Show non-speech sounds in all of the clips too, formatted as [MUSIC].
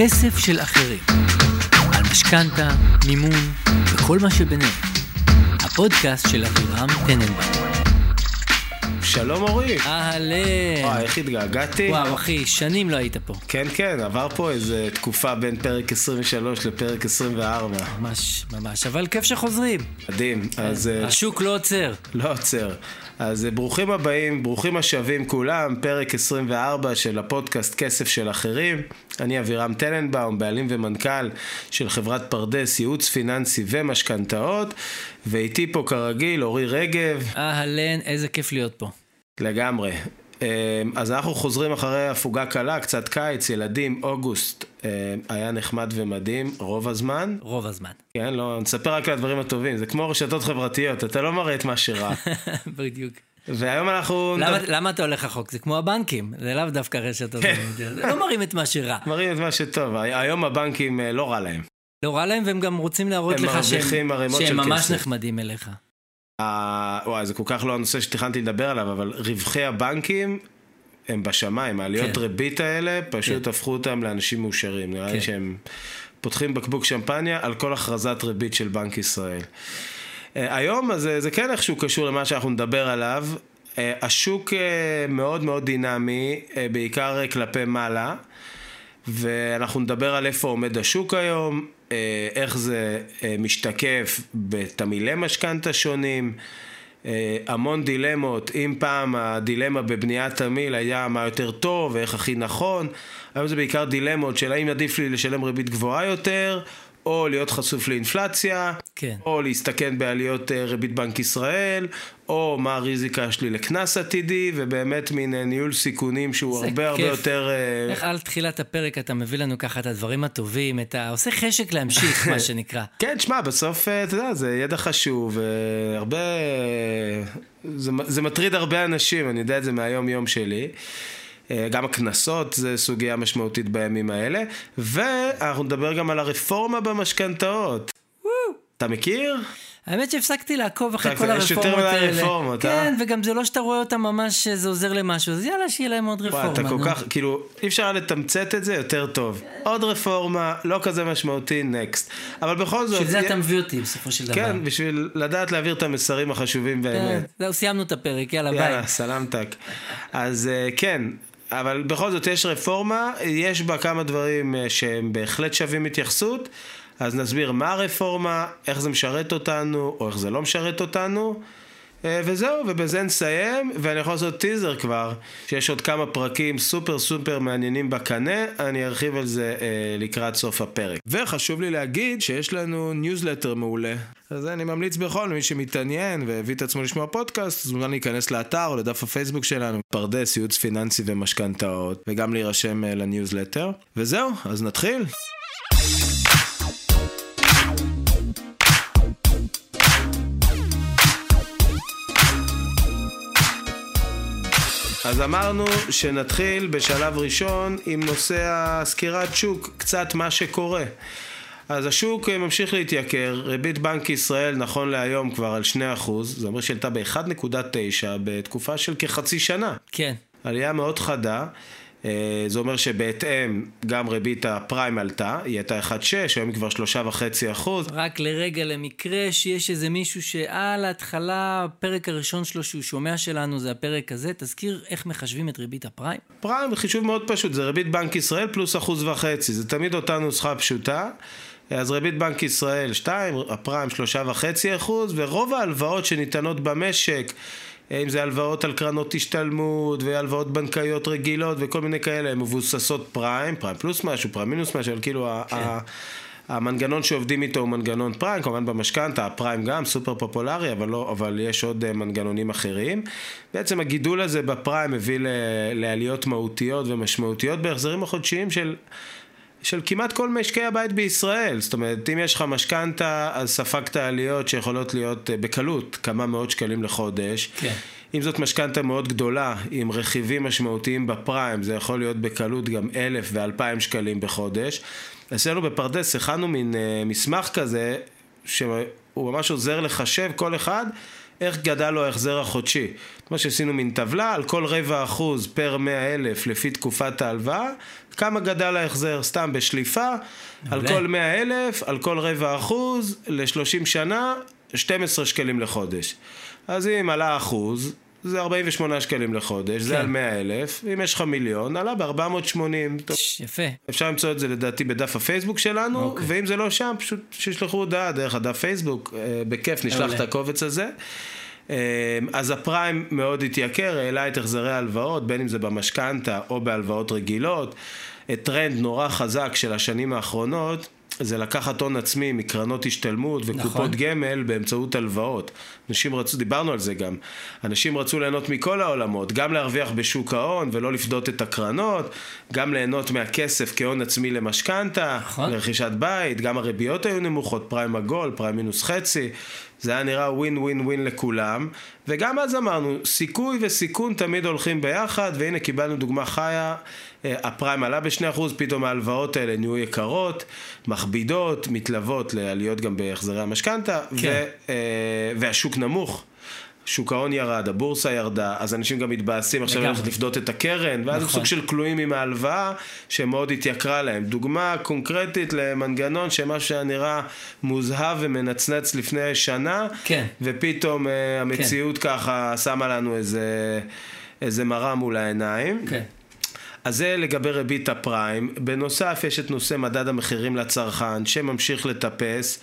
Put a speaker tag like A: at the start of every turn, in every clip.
A: כסף של אחרים. על משכנתה, מימון וכל מה שביניהם. הפודקאסט של אבירם טננבאום.
B: שלום אורי.
A: אהלן.
B: וואי, איך התגעגעתי.
A: וואו, אחי, שנים לא היית פה.
B: כן, כן, עבר פה איזה תקופה בין פרק 23 לפרק 24.
A: ממש, ממש. אבל כיף שחוזרים.
B: מדהים. אז אה,
A: השוק לא עוצר.
B: לא עוצר. אז אה, ברוכים הבאים, ברוכים השבים כולם, פרק 24 של הפודקאסט כסף של אחרים. אני אבירם טננבאום, בעלים ומנכ"ל של חברת פרדס, ייעוץ פיננסי ומשכנתאות, ואיתי פה כרגיל אורי רגב.
A: אהלן, איזה כיף להיות פה.
B: לגמרי. אה, אז אנחנו חוזרים אחרי הפוגה קלה, קצת קיץ, ילדים, אוגוסט אה, היה נחמד ומדהים רוב הזמן.
A: רוב הזמן.
B: כן, לא, נספר רק על הדברים הטובים, זה כמו רשתות חברתיות, אתה לא מראה את מה שרע. [LAUGHS]
A: בדיוק.
B: והיום אנחנו...
A: למה, למה אתה הולך רחוק? זה כמו הבנקים, זה לאו דווקא רשתות. [LAUGHS] לא מראים את מה שרע.
B: מראים את מה שטוב, היום הבנקים אה, לא רע להם.
A: לא רע להם והם גם רוצים להראות לך שהם, שהם ממש
B: כסף.
A: נחמדים אליך.
B: ה- וואי, זה כל כך לא הנושא שתכננתי לדבר עליו, אבל רווחי הבנקים הם בשמיים, העליות
A: כן.
B: ריבית האלה פשוט
A: כן.
B: הפכו אותם לאנשים מאושרים. נראה לי
A: כן.
B: שהם פותחים בקבוק שמפניה על כל הכרזת ריבית של בנק ישראל. אה, היום אז אה, זה כן איכשהו קשור למה שאנחנו נדבר עליו. אה, השוק מאוד מאוד דינמי, בעיקר כלפי מעלה. ואנחנו נדבר על איפה עומד השוק היום, איך זה משתקף בתמהילי משכנתה שונים, המון דילמות, אם פעם הדילמה בבניית תמהיל היה מה יותר טוב ואיך הכי נכון, היום זה בעיקר דילמות של האם עדיף לי לשלם ריבית גבוהה יותר, או להיות חשוף לאינפלציה,
A: כן.
B: או להסתכן בעליות אה, ריבית בנק ישראל, או מה הריזיקה שלי לקנס עתידי, ובאמת מין אה, ניהול סיכונים שהוא הרבה הרבה
A: כיף.
B: יותר... אה,
A: איך על תחילת הפרק אתה מביא לנו ככה את הדברים הטובים, את ה... עושה חשק להמשיך, מה [LAUGHS] שנקרא.
B: כן, תשמע, בסוף, אתה יודע, זה ידע חשוב, והרבה... זה, זה מטריד הרבה אנשים, אני יודע את זה מהיום-יום שלי. אה, גם הקנסות זה סוגיה משמעותית בימים האלה, ואנחנו נדבר גם על הרפורמה במשכנתאות. אתה מכיר?
A: האמת שהפסקתי לעקוב אחרי כל
B: יש יותר
A: הרפורמות
B: מדי
A: האלה.
B: רפורמות, אה?
A: כן, וגם זה לא שאתה רואה אותם ממש שזה עוזר למשהו, אז יאללה, שיהיה להם עוד רפורמה.
B: וואי, אתה כל. כך, כאילו, אי אפשר לתמצת את זה יותר טוב. עוד רפורמה, לא כזה משמעותי, נקסט. אבל בכל זאת...
A: בשביל זה אתה מביא אותי בסופו של דבר.
B: כן, בשביל לדעת להעביר את המסרים החשובים
A: כן,
B: באמת.
A: זהו, סיימנו את הפרק, יאללה, ביי.
B: יאללה, סלמתק. אז אה, כן, אבל בכל זאת יש רפורמה, יש בה כמה דברים אה, שהם בהחלט שווים התייחסות, אז נסביר מה הרפורמה, איך זה משרת אותנו, או איך זה לא משרת אותנו. אה, וזהו, ובזה נסיים, ואני יכול לעשות טיזר כבר, שיש עוד כמה פרקים סופר סופר מעניינים בקנה, אני ארחיב על זה אה, לקראת סוף הפרק. וחשוב לי להגיד שיש לנו ניוזלטר מעולה. אז אני ממליץ בכל מי שמתעניין והביא את עצמו לשמוע פודקאסט, אז מוזמן להיכנס לאתר או לדף הפייסבוק שלנו, פרדס, ייעוץ פיננסי ומשכנתאות, וגם להירשם אה, לניוזלטר. וזהו, אז נתחיל. אז אמרנו שנתחיל בשלב ראשון עם נושא הסקירת שוק, קצת מה שקורה. אז השוק ממשיך להתייקר, ריבית בנק ישראל נכון להיום כבר על 2%, זה אומר שעלתה ב-1.9 בתקופה של כחצי שנה.
A: כן.
B: עלייה מאוד חדה, זה אומר שבהתאם גם ריבית הפריים עלתה, היא הייתה 1.6, היום היא כבר 3.5 אחוז.
A: רק לרגע, למקרה שיש איזה מישהו שעל ההתחלה, הפרק הראשון שלו שהוא שומע שלנו זה הפרק הזה, תזכיר איך מחשבים את ריבית הפריים?
B: פריים, חישוב מאוד פשוט, זה ריבית בנק ישראל פלוס אחוז וחצי, זה תמיד אותה נוסחה פשוטה. אז ריבית בנק ישראל 2, הפריים 3.5 אחוז, ורוב ההלוואות שניתנות במשק, אם זה הלוואות על קרנות השתלמות, והלוואות בנקאיות רגילות וכל מיני כאלה, הן מבוססות פריים, פריים פלוס משהו, פריים מינוס משהו, אבל כאילו ה- ה- המנגנון שעובדים איתו הוא מנגנון פריים, כמובן במשכנתה, הפריים גם סופר פופולרי, אבל, לא, אבל יש עוד אה, מנגנונים אחרים. בעצם הגידול הזה בפריים הביא ל- לעליות מהותיות ומשמעותיות בהחזרים החודשיים של... של כמעט כל משקי הבית בישראל. זאת אומרת, אם יש לך משכנתה, אז ספגת עליות שיכולות להיות אה, בקלות כמה מאות שקלים לחודש.
A: כן.
B: אם זאת משכנתה מאוד גדולה, עם רכיבים משמעותיים בפריים, זה יכול להיות בקלות גם אלף ואלפיים שקלים בחודש. אצלנו בפרדס הכנו מין אה, מסמך כזה, שהוא ממש עוזר לחשב כל אחד איך גדל לו ההחזר החודשי. כמו שעשינו מין טבלה, על כל רבע אחוז פר מאה אלף לפי תקופת ההלוואה, כמה גדל ההחזר, סתם בשליפה, על כל מאה אלף, על כל רבע אחוז, ל-30 שנה, 12 שקלים לחודש. אז אם עלה אחוז, זה 48 שקלים לחודש, כן. זה על 100 אלף, אם יש לך מיליון, עלה ב-480.
A: יפה.
B: אפשר למצוא את זה לדעתי בדף הפייסבוק שלנו, אוקיי. ואם זה לא שם, פשוט שישלחו הודעה דרך הדף פייסבוק, אה, בכיף נשלח את הקובץ הזה. אה, אז הפריים מאוד התייקר, העלה את החזרי ההלוואות, בין אם זה במשכנתה או בהלוואות רגילות. טרנד נורא חזק של השנים האחרונות, זה לקחת הון עצמי מקרנות השתלמות וקופות נכון. גמל באמצעות הלוואות. אנשים רצו, דיברנו על זה גם, אנשים רצו ליהנות מכל העולמות, גם להרוויח בשוק ההון ולא לפדות את הקרנות, גם ליהנות מהכסף כהון עצמי למשכנתה, נכון. לרכישת בית, גם הריביות היו נמוכות, פריים עגול, פריים מינוס חצי, זה היה נראה ווין ווין ווין לכולם, וגם אז אמרנו, סיכוי וסיכון תמיד הולכים ביחד, והנה קיבלנו דוגמה חיה, אה, הפריים עלה ב-2%, פתאום ההלוואות האלה נהיו יקרות, מכבידות, מתלוות לעליות גם בהחזרי המשכנתה, כן. ו, אה, והשוק נמוך. שוק ההון ירד, הבורסה ירדה, אז אנשים גם מתבאסים עכשיו ללכת לפדות את הקרן, ואז נכון. סוג של כלואים עם ההלוואה שמאוד התייקרה להם. דוגמה קונקרטית למנגנון שמשהו שהיה נראה מוזהב ומנצנץ לפני שנה, כן. ופתאום uh, המציאות כן. ככה שמה לנו איזה, איזה מראה מול העיניים. כן. אז זה לגבי ריבית הפריים. בנוסף יש את נושא מדד המחירים לצרכן שממשיך לטפס.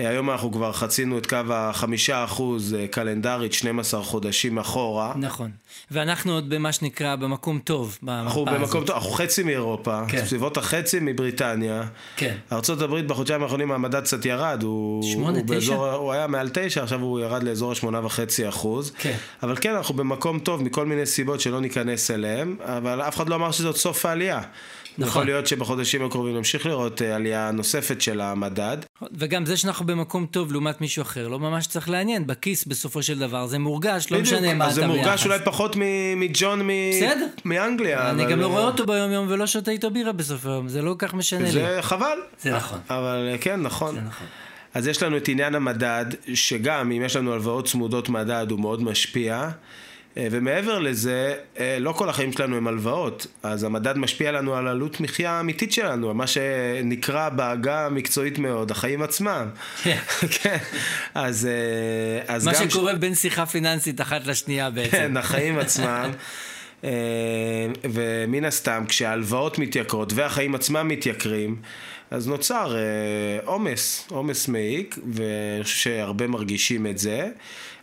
B: אה, היום אנחנו כבר חצינו את קו החמישה אחוז אה, קלנדרית, 12 חודשים אחורה.
A: נכון. ואנחנו עוד במה שנקרא במקום טוב.
B: אנחנו במקום הזאת. טוב, אנחנו חצי מאירופה, כן. סביבות החצי מבריטניה. כן. ארה"ב בחודשיים האחרונים המדד קצת ירד, הוא...
A: שמונה, תשע?
B: הוא היה מעל תשע, עכשיו הוא ירד לאזור השמונה וחצי אחוז. כן. אבל כן, אנחנו במקום טוב מכל מיני סיבות שלא ניכנס אליהן, אבל אף אחד לא אמר שזאת סוף העלייה. נכון. יכול להיות שבחודשים הקרובים נמשיך לראות אה, עלייה נוספת של המדד.
A: וגם זה שאנחנו במקום טוב לעומת מישהו אחר, לא ממש צריך לעניין, בכיס בסופו של דבר, זה מורגש, לא משנה מה אתה ביחס.
B: זה מורגש אולי פחות מג'ון מאנגליה.
A: אני גם לא רואה אותו ביום יום ולא שותה איתו בירה בסוף היום, זה לא כל כך משנה לי.
B: זה חבל.
A: זה נכון.
B: אבל אה, כן, נכון. זה נכון. אז יש לנו את עניין המדד, שגם אם יש לנו הלוואות צמודות מדד, הוא מאוד משפיע. אה, ומעבר לזה, אה, לא כל החיים שלנו הם הלוואות, אז המדד משפיע לנו על עלות מחיה האמיתית שלנו, מה שנקרא בעגה המקצועית מאוד, החיים עצמם. כן. [LAUGHS] כן. אז,
A: אה, אז מה גם... מה שקורה ש... בין שיחה פיננסית אחת לשנייה בעצם.
B: כן, החיים [LAUGHS] עצמם. ומן הסתם, כשההלוואות מתייקרות והחיים עצמם מתייקרים, אז נוצר עומס, עומס מעיק, ואני חושב שהרבה מרגישים את זה.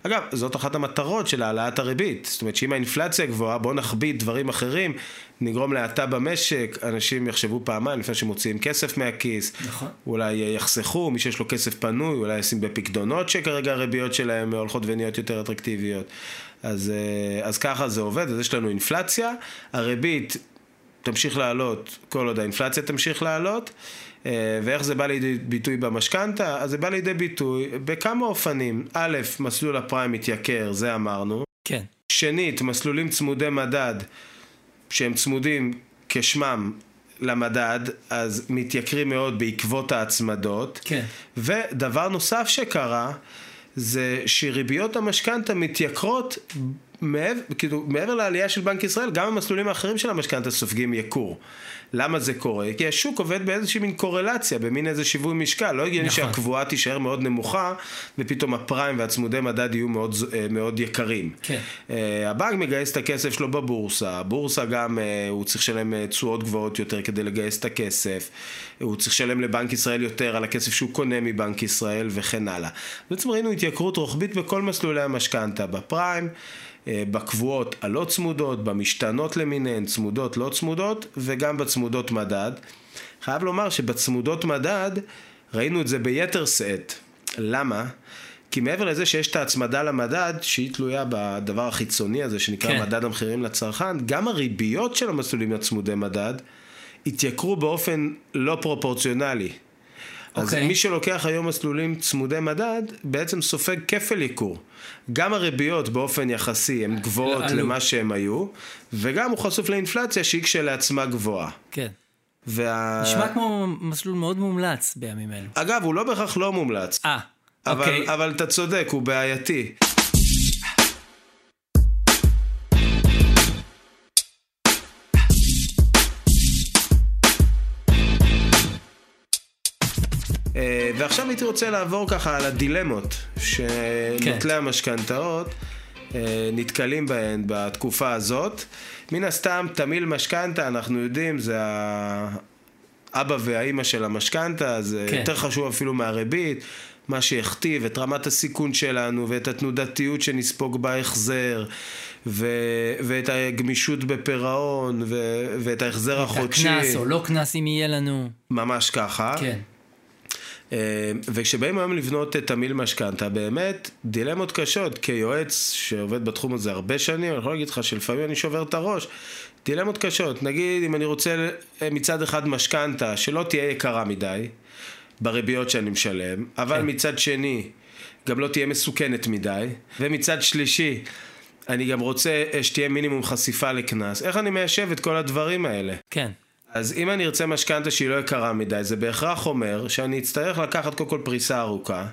B: אגב, זאת אחת המטרות של העלאת הריבית. זאת אומרת שאם האינפלציה גבוהה, בואו נכביד דברים אחרים, נגרום להאטה במשק, אנשים יחשבו פעמיים לפני שמוציאים כסף מהכיס. נכון. אולי יחסכו, מי שיש לו כסף פנוי, אולי ישים בפקדונות שכרגע הריביות שלהם הולכות ונהיות יותר אטרקטיביות. אז, אה, אז ככה זה עובד, אז יש לנו אינפלציה, הריבית תמשיך לעלות כל עוד האינפלציה תמשיך לעלות. אה, ואיך זה בא לידי ביטוי במשכנתה? אז זה בא לידי ביטוי בכמה אופנים. א', מסלול הפריים מתייקר, זה אמרנו.
A: כן.
B: שנית, מסלולים צמודי מדד, שהם צמודים כשמם למדד, אז מתייקרים מאוד בעקבות ההצמדות.
A: כן.
B: ודבר נוסף שקרה, זה שריביות המשכנתה מתייקרות מעבר, כאילו, מעבר לעלייה של בנק ישראל, גם המסלולים האחרים של המשכנתה סופגים ייקור. למה זה קורה? כי השוק עובד באיזושהי מין קורלציה, במין איזה שיווי משקל. לא הגיוני נכון. שהקבועה תישאר מאוד נמוכה, ופתאום הפריים והצמודי מדד יהיו מאוד, אה, מאוד יקרים.
A: כן. Uh,
B: הבנק מגייס את הכסף שלו בבורסה, הבורסה גם, uh, הוא צריך לשלם תשואות גבוהות יותר כדי לגייס את הכסף, הוא צריך לשלם לבנק ישראל יותר על הכסף שהוא קונה מבנק ישראל וכן הלאה. בעצם ראינו התייקרות רוחבית בכל מסלולי המשכנתה, בפריים. אה, בקבועות הלא צמודות, במשתנות למיניהן, צמודות לא צמודות, וגם בצמודות מדד. חייב לומר שבצמודות מדד ראינו את זה ביתר שאת. למה? כי מעבר לזה שיש את ההצמדה למדד, שהיא תלויה בדבר החיצוני הזה שנקרא כן. מדד המחירים לצרכן, גם הריביות של המסלולים הצמודי מדד התייקרו באופן לא פרופורציונלי. אז okay. אוקיי. מי שלוקח היום מסלולים צמודי מדד, בעצם סופג כפל ייקור. גם הריביות באופן יחסי הן גבוהות לא, למה שהן היו, וגם הוא חשוף לאינפלציה שהיא כשלעצמה גבוהה.
A: כן. וה... נשמע כמו מסלול מאוד מומלץ בימים אלו.
B: אגב, הוא לא בהכרח לא מומלץ.
A: אה,
B: אוקיי. אבל אתה צודק, הוא בעייתי. ועכשיו הייתי רוצה לעבור ככה על הדילמות שנוטלי כן. המשכנתאות אה, נתקלים בהן בתקופה הזאת. מן הסתם, תמיל משכנתה, אנחנו יודעים, זה האבא והאימא של המשכנתה, זה כן. יותר חשוב אפילו מהריבית. מה שהכתיב את רמת הסיכון שלנו ואת התנודתיות שנספוג בהחזר ו- ואת הגמישות בפירעון ו- ואת ההחזר החודשי.
A: את הקנס או לא קנס אם יהיה לנו.
B: ממש ככה.
A: כן.
B: אה, וכשבאים היום לבנות את תמיל משכנתה, באמת דילמות קשות, כיועץ שעובד בתחום הזה הרבה שנים, אני יכול להגיד לך שלפעמים אני שובר את הראש. דילמות קשות, נגיד אם אני רוצה אה, מצד אחד משכנתה שלא תהיה יקרה מדי, בריביות שאני משלם, אבל כן. מצד שני, גם לא תהיה מסוכנת מדי, ומצד שלישי, אני גם רוצה אה, שתהיה מינימום חשיפה לקנס. איך אני מיישב את כל הדברים האלה?
A: כן.
B: אז אם אני ארצה משכנתה שהיא לא יקרה מדי, זה בהכרח אומר שאני אצטרך לקחת קודם כל פריסה ארוכה.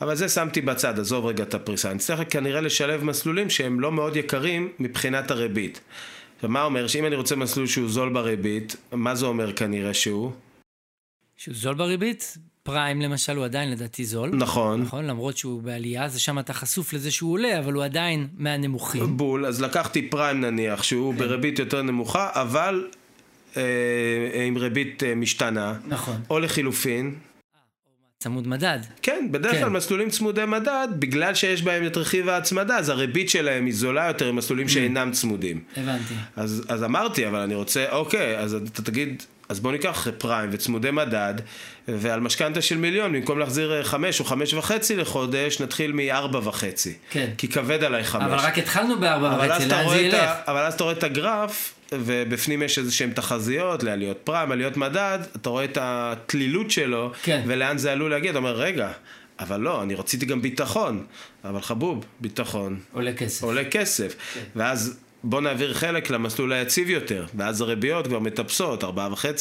B: אבל זה שמתי בצד, עזוב רגע את הפריסה. אני אצטרך כנראה לשלב מסלולים שהם לא מאוד יקרים מבחינת הריבית. עכשיו, מה אומר? שאם אני רוצה מסלול שהוא זול בריבית, מה זה אומר כנראה שהוא?
A: שהוא זול בריבית? פריים למשל הוא עדיין לדעתי זול.
B: נכון.
A: נכון, למרות שהוא בעלייה, אז שם אתה חשוף לזה שהוא עולה, אבל הוא עדיין מהנמוכים.
B: בול, אז לקחתי פריים נניח, שהוא כן. בריבית יותר נמוכה, אבל עם ריבית אה, משתנה.
A: נכון.
B: או לחילופין.
A: צמוד מדד.
B: כן, בדרך כן. כלל מסלולים צמודי מדד, בגלל שיש בהם את רכיב ההצמדה, אז הריבית שלהם היא זולה יותר עם מסלולים mm. שאינם צמודים.
A: הבנתי.
B: אז, אז אמרתי, אבל אני רוצה, אוקיי, אז אתה תגיד, אז בוא ניקח פריים וצמודי מדד, ועל משכנתה של מיליון, במקום להחזיר אה, חמש או חמש וחצי לחודש, נתחיל מארבע וחצי.
A: כן.
B: כי כבד עליי חמש.
A: אבל רק התחלנו בארבע וחצי, לאן זה ילך?
B: אבל אז אתה רואה את הגרף, ובפנים יש איזה שהן תחזיות לעליות פריים, עליות מדד, אתה רואה את התלילות שלו,
A: כן.
B: ולאן זה עלול להגיע, אתה אומר, רגע, אבל לא, אני רציתי גם ביטחון, אבל חבוב, ביטחון.
A: עולה כסף.
B: עולה כסף. כן. ואז בוא נעביר חלק למסלול היציב יותר, ואז הריביות כבר מטפסות, 4.5,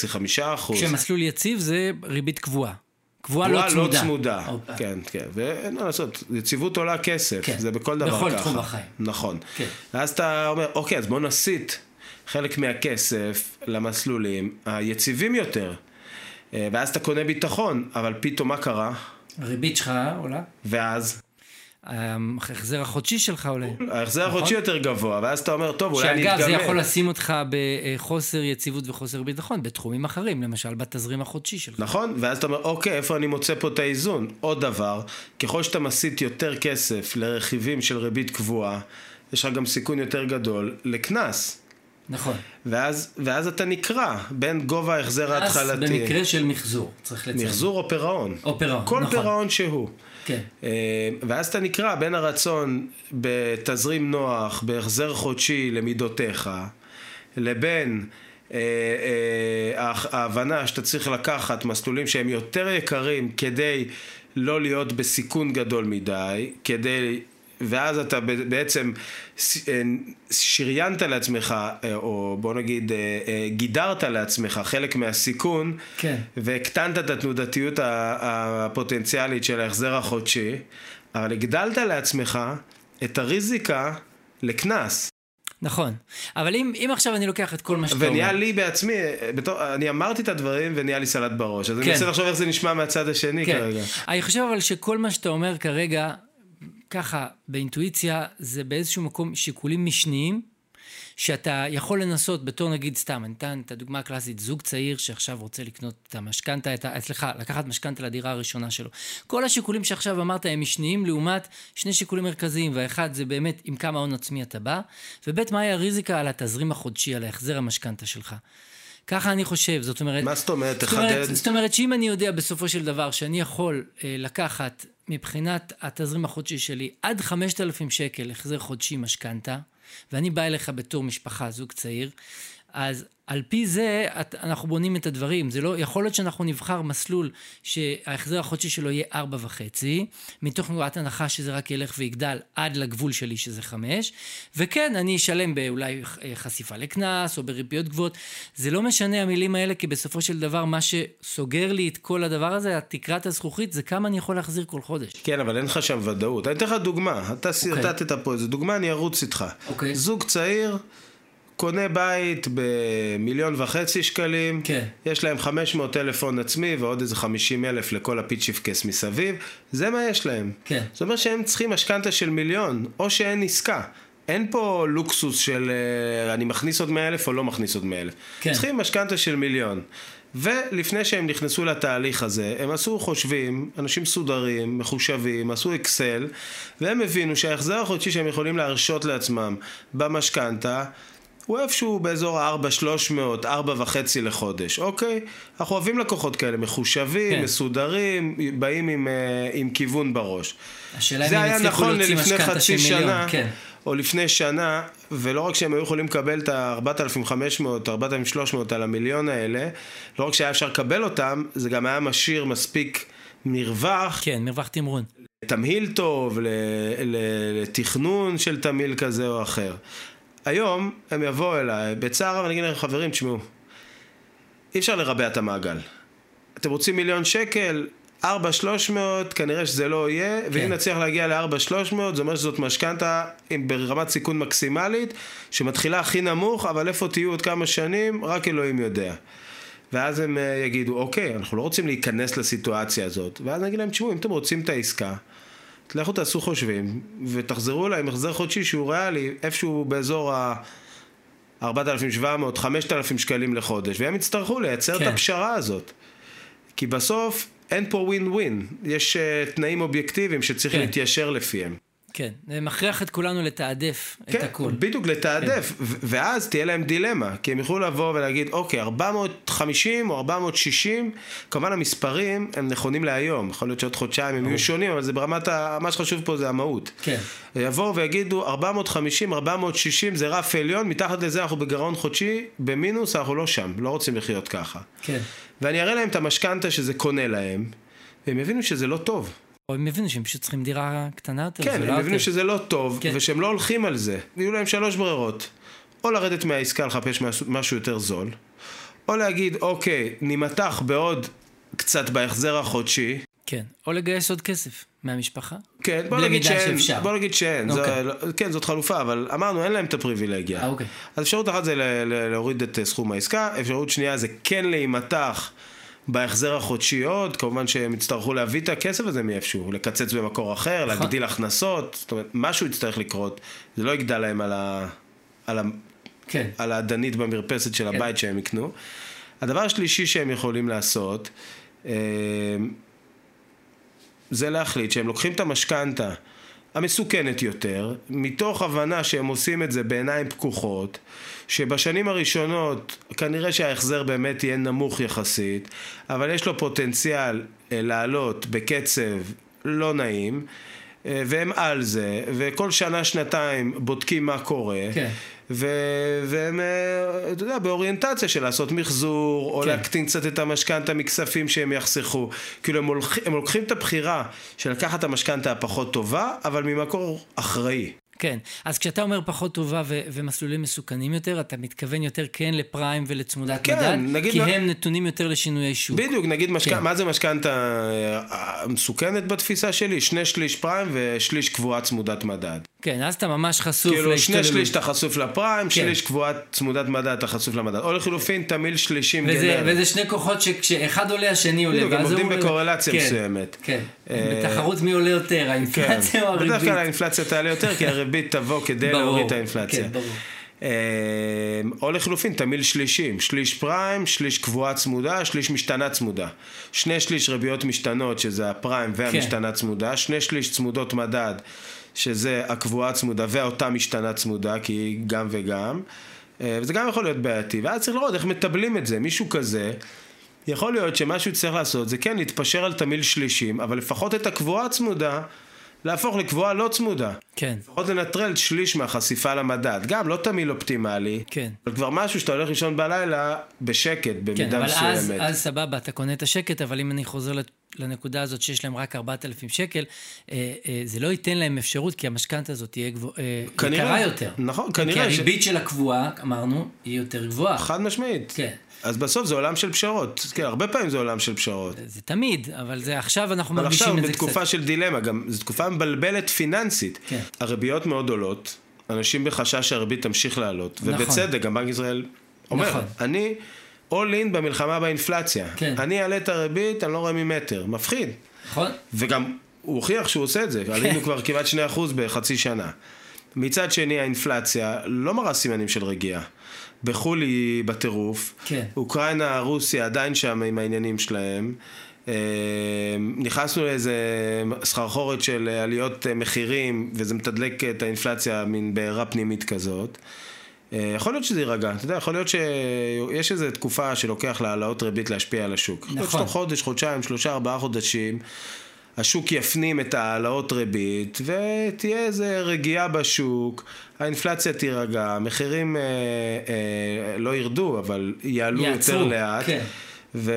B: 5 אחוז.
A: כשמסלול יציב זה ריבית קבועה. קבועה לא צמודה.
B: לא צמודה, כן, כן. ואין מה לעשות, יציבות עולה כסף, כן. זה בכל דבר
A: בכל
B: ככה.
A: בכל תחום בחיים.
B: נכון. כן. ואז אתה אומר, אוקיי, אז בוא נסיט חלק מהכסף למסלולים היציבים יותר. אה, ואז אתה קונה ביטחון, אבל פתאום מה קרה?
A: הריבית שלך עולה.
B: ואז?
A: ההחזר החודשי שלך עולה.
B: ההחזר החודשי נכון? יותר גבוה, ואז אתה אומר, טוב, אולי אני אתגמר.
A: שאגב, זה יכול לשים אותך בחוסר יציבות וחוסר ביטחון בתחומים אחרים, למשל בתזרים החודשי שלך.
B: נכון, ואז אתה אומר, אוקיי, איפה אני מוצא פה את האיזון? עוד דבר, ככל שאתה מסיט יותר כסף לרכיבים של ריבית קבועה, יש לך גם סיכון יותר גדול לקנס.
A: נכון.
B: ואז, ואז אתה נקרע בין גובה ההחזר ההתחלתי.
A: אז במקרה של מחזור, צריך לציין.
B: מחזור או פירעון.
A: או פירעון,
B: כל נכון. כל פירעון שהוא.
A: כן.
B: אה, ואז אתה נקרע בין הרצון בתזרים נוח, בהחזר חודשי למידותיך, לבין אה, אה, ההבנה שאתה צריך לקחת מסלולים שהם יותר יקרים כדי לא להיות בסיכון גדול מדי, כדי ואז אתה בעצם אה, שריינת לעצמך, אה, או בוא נגיד, אה, גידרת לעצמך חלק מהסיכון,
A: כן.
B: והקטנת את התנודתיות הפוטנציאלית של ההחזר החודשי, אבל הגדלת לעצמך את הריזיקה לקנס.
A: נכון, אבל אם, אם עכשיו אני לוקח את כל מה שאתה אומר...
B: ונהיה לי בעצמי, בתור, אני אמרתי את הדברים ונהיה לי סלט בראש, אז כן. אני רוצה לחשוב איך זה נשמע מהצד השני כן. כרגע.
A: אני חושב אבל שכל מה שאתה אומר כרגע ככה, באינטואיציה זה באיזשהו מקום שיקולים משניים, שאתה יכול לנסות בתור נגיד סתם, אני אתן את הדוגמה הקלאסית, זוג צעיר שעכשיו רוצה לקנות את המשכנתה, סליחה, לקחת משכנתה לדירה הראשונה שלו. כל השיקולים שעכשיו אמרת הם משניים לעומת שני שיקולים מרכזיים, והאחד זה באמת עם כמה הון עצמי אתה בא, וב' מהי הריזיקה על התזרים החודשי, על ההחזר המשכנתה שלך. ככה אני חושב, זאת אומרת...
B: מה זאת אומרת? תחדד.
A: זאת אומרת שאם אני יודע בסופו של דבר שאני יכול אה, לקחת מבחינת התזרים החודשי שלי עד 5,000 שקל החזר חודשי משכנתה, ואני בא אליך בתור משפחה, זוג צעיר, אז על פי זה את, אנחנו בונים את הדברים. זה לא, יכול להיות שאנחנו נבחר מסלול שההחזר החודשי שלו יהיה ארבע וחצי, מתוך נקודת הנחה שזה רק ילך ויגדל עד לגבול שלי שזה חמש, וכן, אני אשלם באולי חשיפה לקנס או בריביות גבוהות. זה לא משנה המילים האלה, כי בסופו של דבר מה שסוגר לי את כל הדבר הזה, תקרת הזכוכית, זה כמה אני יכול להחזיר כל חודש.
B: כן, אבל אין לך שם ודאות. אני אתן לך דוגמה. אתה okay. אוקיי. פה איזה דוגמה, אני ארוץ איתך.
A: Okay. אוקיי.
B: זוג צעיר... קונה בית במיליון וחצי שקלים,
A: כן.
B: יש להם 500 אלף הון עצמי ועוד איזה 50 אלף לכל הפיצ'יפקס מסביב, זה מה יש להם.
A: כן.
B: זאת אומרת שהם צריכים משכנתה של מיליון, או שאין עסקה. אין פה לוקסוס של אה, אני מכניס עוד 100 אלף או לא מכניס עוד 100 אלף.
A: כן.
B: צריכים משכנתה של מיליון. ולפני שהם נכנסו לתהליך הזה, הם עשו חושבים, אנשים מסודרים, מחושבים, עשו אקסל, והם הבינו שההחזר החודשי שהם יכולים להרשות לעצמם במשכנתה, הוא איפשהו באזור ה-4,300, 4.5 לחודש, אוקיי? אנחנו אוהבים לקוחות כאלה, מחושבים,
A: כן.
B: מסודרים, באים עם, אה, עם כיוון בראש.
A: השאלה
B: זה היה נכון ללפני חצי שנה,
A: כן.
B: או לפני שנה, ולא רק שהם היו יכולים לקבל את ה-4,500, 4,300 על המיליון האלה, לא רק שהיה אפשר לקבל אותם, זה גם היה משאיר מספיק מרווח,
A: כן, מרווח תמרון.
B: תמהיל טוב, לתכנון של תמהיל כזה או אחר. היום הם יבואו אליי בצער, ואני אגיד להם, חברים, תשמעו, אי אפשר לרבע את המעגל. אתם רוצים מיליון שקל, 4,300, כנראה שזה לא יהיה, כן. ואם נצליח להגיע ל-4,300, זה אומר שזאת משכנתה ברמת סיכון מקסימלית, שמתחילה הכי נמוך, אבל איפה תהיו עוד כמה שנים, רק אלוהים יודע. ואז הם אה, יגידו, אוקיי, אנחנו לא רוצים להיכנס לסיטואציה הזאת. ואז אני אגיד להם, תשמעו, אם אתם רוצים את העסקה, תלכו תעשו חושבים, ותחזרו אליי עם החזר חודשי שהוא ריאלי, איפשהו באזור ה... 4,700, 5,000 שקלים לחודש, והם יצטרכו לייצר
A: כן.
B: את הפשרה הזאת. כי בסוף אין פה ווין ווין, יש uh, תנאים אובייקטיביים שצריך
A: כן.
B: להתיישר לפיהם.
A: כן, זה מכריח את כולנו לתעדף את הכל. כן.
B: בדיוק, לתעדף, ו- ואז תהיה להם דילמה, כי הם יוכלו לבוא ולהגיד, אוקיי, 450 או 460, כמובן המספרים הם נכונים להיום, יכול להיות שעוד חודשיים הם יהיו שונים, אבל זה ברמת, ה... מה שחשוב פה זה המהות.
A: כן.
B: יבואו ויגידו 450, 460 זה רף עליון, מתחת לזה אנחנו בגירעון חודשי, במינוס אנחנו לא שם, לא רוצים לחיות ככה.
A: כן.
B: ואני אראה להם את המשכנתה שזה קונה להם, והם יבינו שזה לא טוב.
A: או הם הבינו שהם פשוט צריכים דירה קטנה יותר.
B: כן, הם הבינו
A: יותר.
B: שזה לא טוב,
A: כן.
B: ושהם לא הולכים על זה. ויהיו להם שלוש ברירות. או לרדת מהעסקה לחפש משהו, יותר זול, או להגיד, אוקיי, נימתח בעוד קצת בהחזר החודשי.
A: כן, או לגייס עוד כסף מהמשפחה.
B: כן, בוא נגיד שאין,
A: שאפשר.
B: בוא נגיד שאין,
A: אוקיי.
B: זה, לא- כן, זאת חלופה, אבל אמרנו, אין להם את הפריבילגיה.
A: אה, אוקיי.
B: אז אפשרות אחת זה להוריד את סכום העסקה, אפשרות שנייה זה כן להימתח בהחזר החודשי עוד, כמובן שהם יצטרכו להביא את הכסף הזה מאיפשהו, לקצץ במקור אחר,
A: נכון.
B: להגדיל הכנסות, זאת אומרת, משהו יצטרך לקרות, זה לא יגדל להם על, ה, על, ה,
A: כן.
B: על האדנית במרפסת של
A: כן.
B: הבית שהם יקנו. הדבר השלישי שהם יכולים לעשות, אה, זה להחליט שהם לוקחים את המשכנתה המסוכנת יותר, מתוך הבנה שהם עושים את זה בעיניים פקוחות, שבשנים הראשונות כנראה שההחזר באמת יהיה נמוך יחסית, אבל יש לו פוטנציאל אה, לעלות בקצב לא נעים, אה, והם על זה, וכל שנה-שנתיים בודקים מה קורה.
A: כן.
B: ו- והם, אה, אתה יודע, באוריינטציה של לעשות מחזור, או
A: כן.
B: להקטין קצת את המשכנתה מכספים שהם יחסכו. כאילו, הם, הולכים, הם לוקחים את הבחירה של לקחת את המשכנתה הפחות טובה, אבל ממקור אחראי.
A: כן, אז כשאתה אומר פחות טובה ו- ומסלולים מסוכנים יותר, אתה מתכוון יותר כן לפריים ולצמודת
B: כן,
A: מדד,
B: נגיד
A: כי
B: מה-
A: הם נתונים יותר לשינויי שוק.
B: בדיוק, נגיד, משכ...
A: כן.
B: מה זה משכנתה אה, מסוכנת בתפיסה שלי? שני שליש פריים ושליש קבועה צמודת מדד.
A: כן, אז אתה ממש חשוף
B: כאילו, שני
A: להשתוללות.
B: שליש אתה חשוף לפריים,
A: כן.
B: שליש קבועה צמודת מדד אתה חשוף למדד. או לחילופין, תמיל שלישים
A: וזה,
B: גנרי.
A: וזה שני כוחות שכשאחד עולה השני עולה.
B: בדיוק, הם עובדים בקורלציה
A: כן,
B: מסוימת.
A: כן, בתחרות מי עולה יותר,
B: כן,
A: האינפלציה או
B: בדרך
A: הריבית.
B: כלל האינפלציה תעלה יותר, כי הריבית תבוא כדי
A: ברור,
B: להוריד את האינפלציה.
A: כן, ברור.
B: אה, או לחילופין, תמיל שלישים, שליש פריים, שליש קבועה צמודה, שליש משתנה צמודה. שני שליש ריביות משתנות, שזה הפריים והמשתנה צמודה, שני שליש צמודות מדד, שזה הקבועה צמודה והאותה משתנה צמודה, כי היא גם וגם. אה, וזה גם יכול להיות בעייתי, ואז צריך לראות איך מטבלים את זה, מישהו כזה. יכול להיות שמה שהוא צריך לעשות זה כן להתפשר על תמיל שלישים, אבל לפחות את הקבועה הצמודה להפוך לקבועה לא צמודה.
A: כן,
B: לפחות לנטרל שליש מהחשיפה למדד. גם לא תמיל אופטימלי,
A: כן.
B: אבל כבר משהו שאתה הולך לישון בלילה בשקט,
A: כן,
B: במידה
A: אבל אז,
B: מסוימת.
A: אז סבבה, אתה קונה את השקט, אבל אם אני חוזר לנקודה הזאת שיש להם רק 4,000 שקל, אה, אה, זה לא ייתן להם אפשרות, כי המשכנתה הזאת תהיה גבוה, אה,
B: כנראה.
A: יקרה יותר.
B: נכון,
A: כי
B: כנראה ש-
A: הריבית של הקבועה, אמרנו, היא יותר גבוהה.
B: חד משמעית.
A: כן.
B: אז בסוף זה עולם של פשרות. כן, הרבה פעמים זה עולם של פשרות.
A: זה תמיד, אבל זה עכשיו אנחנו
B: אבל
A: מרגישים
B: עכשיו
A: את זה
B: בתקופה
A: קצת.
B: של דילמה, גם זו תקופה מבלבלת פיננסית.
A: כן.
B: הריביות מאוד עולות, אנשים בחשש שהריבית תמשיך לעלות.
A: נכון.
B: ובצדק, גם בנק ישראל אומר,
A: נכון.
B: אני all in במלחמה באינפלציה.
A: כן.
B: אני אעלה את הריבית, אני לא רואה ממטר. מפחיד.
A: נכון?
B: וגם הוא הוכיח שהוא עושה את זה, עלינו כבר כמעט 2% בחצי שנה. מצד שני, האינפלציה לא מראה סימנים של רגיעה. בחו"ל היא בטירוף.
A: כן.
B: אוקראינה, רוסיה עדיין שם עם העניינים שלהם. אה, נכנסנו לאיזה סחרחורת של עליות אה, מחירים, וזה מתדלק את האינפלציה מין בעירה פנימית כזאת. אה, יכול להיות שזה יירגע, אתה יודע, יכול להיות שיש איזו תקופה שלוקח להעלאות ריבית להשפיע על השוק.
A: נכון.
B: חודש, חודשיים, שלושה, ארבעה חודשים, השוק יפנים את העלאות ריבית, ותהיה איזו רגיעה בשוק, האינפלציה תירגע, המחירים אה, אה, לא ירדו, אבל יעלו
A: יעצרו,
B: יותר לאט.
A: כן.
B: ו...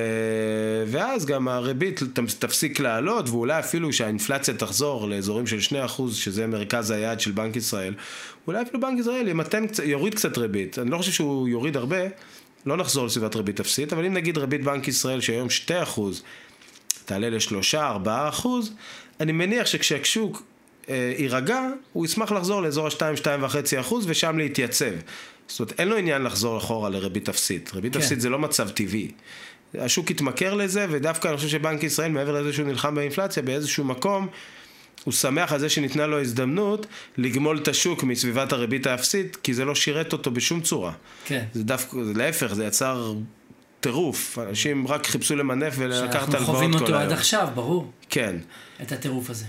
B: ואז גם הריבית תפסיק לעלות, ואולי אפילו שהאינפלציה תחזור לאזורים של 2%, שזה מרכז היעד של בנק ישראל, אולי אפילו בנק ישראל ימתן, יוריד קצת ריבית. אני לא חושב שהוא יוריד הרבה, לא נחזור לסביבת ריבית אפסית, אבל אם נגיד ריבית בנק ישראל שהיום 2%, תעלה ל-3-4%, אני מניח שכשהשוק אה, יירגע, הוא ישמח לחזור לאזור ה-2-2.5% ושם להתייצב. זאת אומרת, אין לו עניין לחזור אחורה לריבית אפסית. ריבית
A: כן.
B: אפסית זה לא מצב טבעי. השוק התמכר לזה, ודווקא אני חושב שבנק ישראל, מעבר לזה שהוא נלחם באינפלציה, באיזשהו מקום, הוא שמח על זה שניתנה לו הזדמנות לגמול את השוק מסביבת הריבית האפסית, כי זה לא שירת אותו בשום צורה.
A: כן.
B: זה דווקא, להפך, זה יצר טירוף. אנשים רק חיפשו למנף ולקחת
A: שאנחנו
B: הלוואות
A: חווים
B: כל
A: אותו עד
B: היום.
A: עכשיו, ברור,
B: כן.
A: את הטירוף הזה.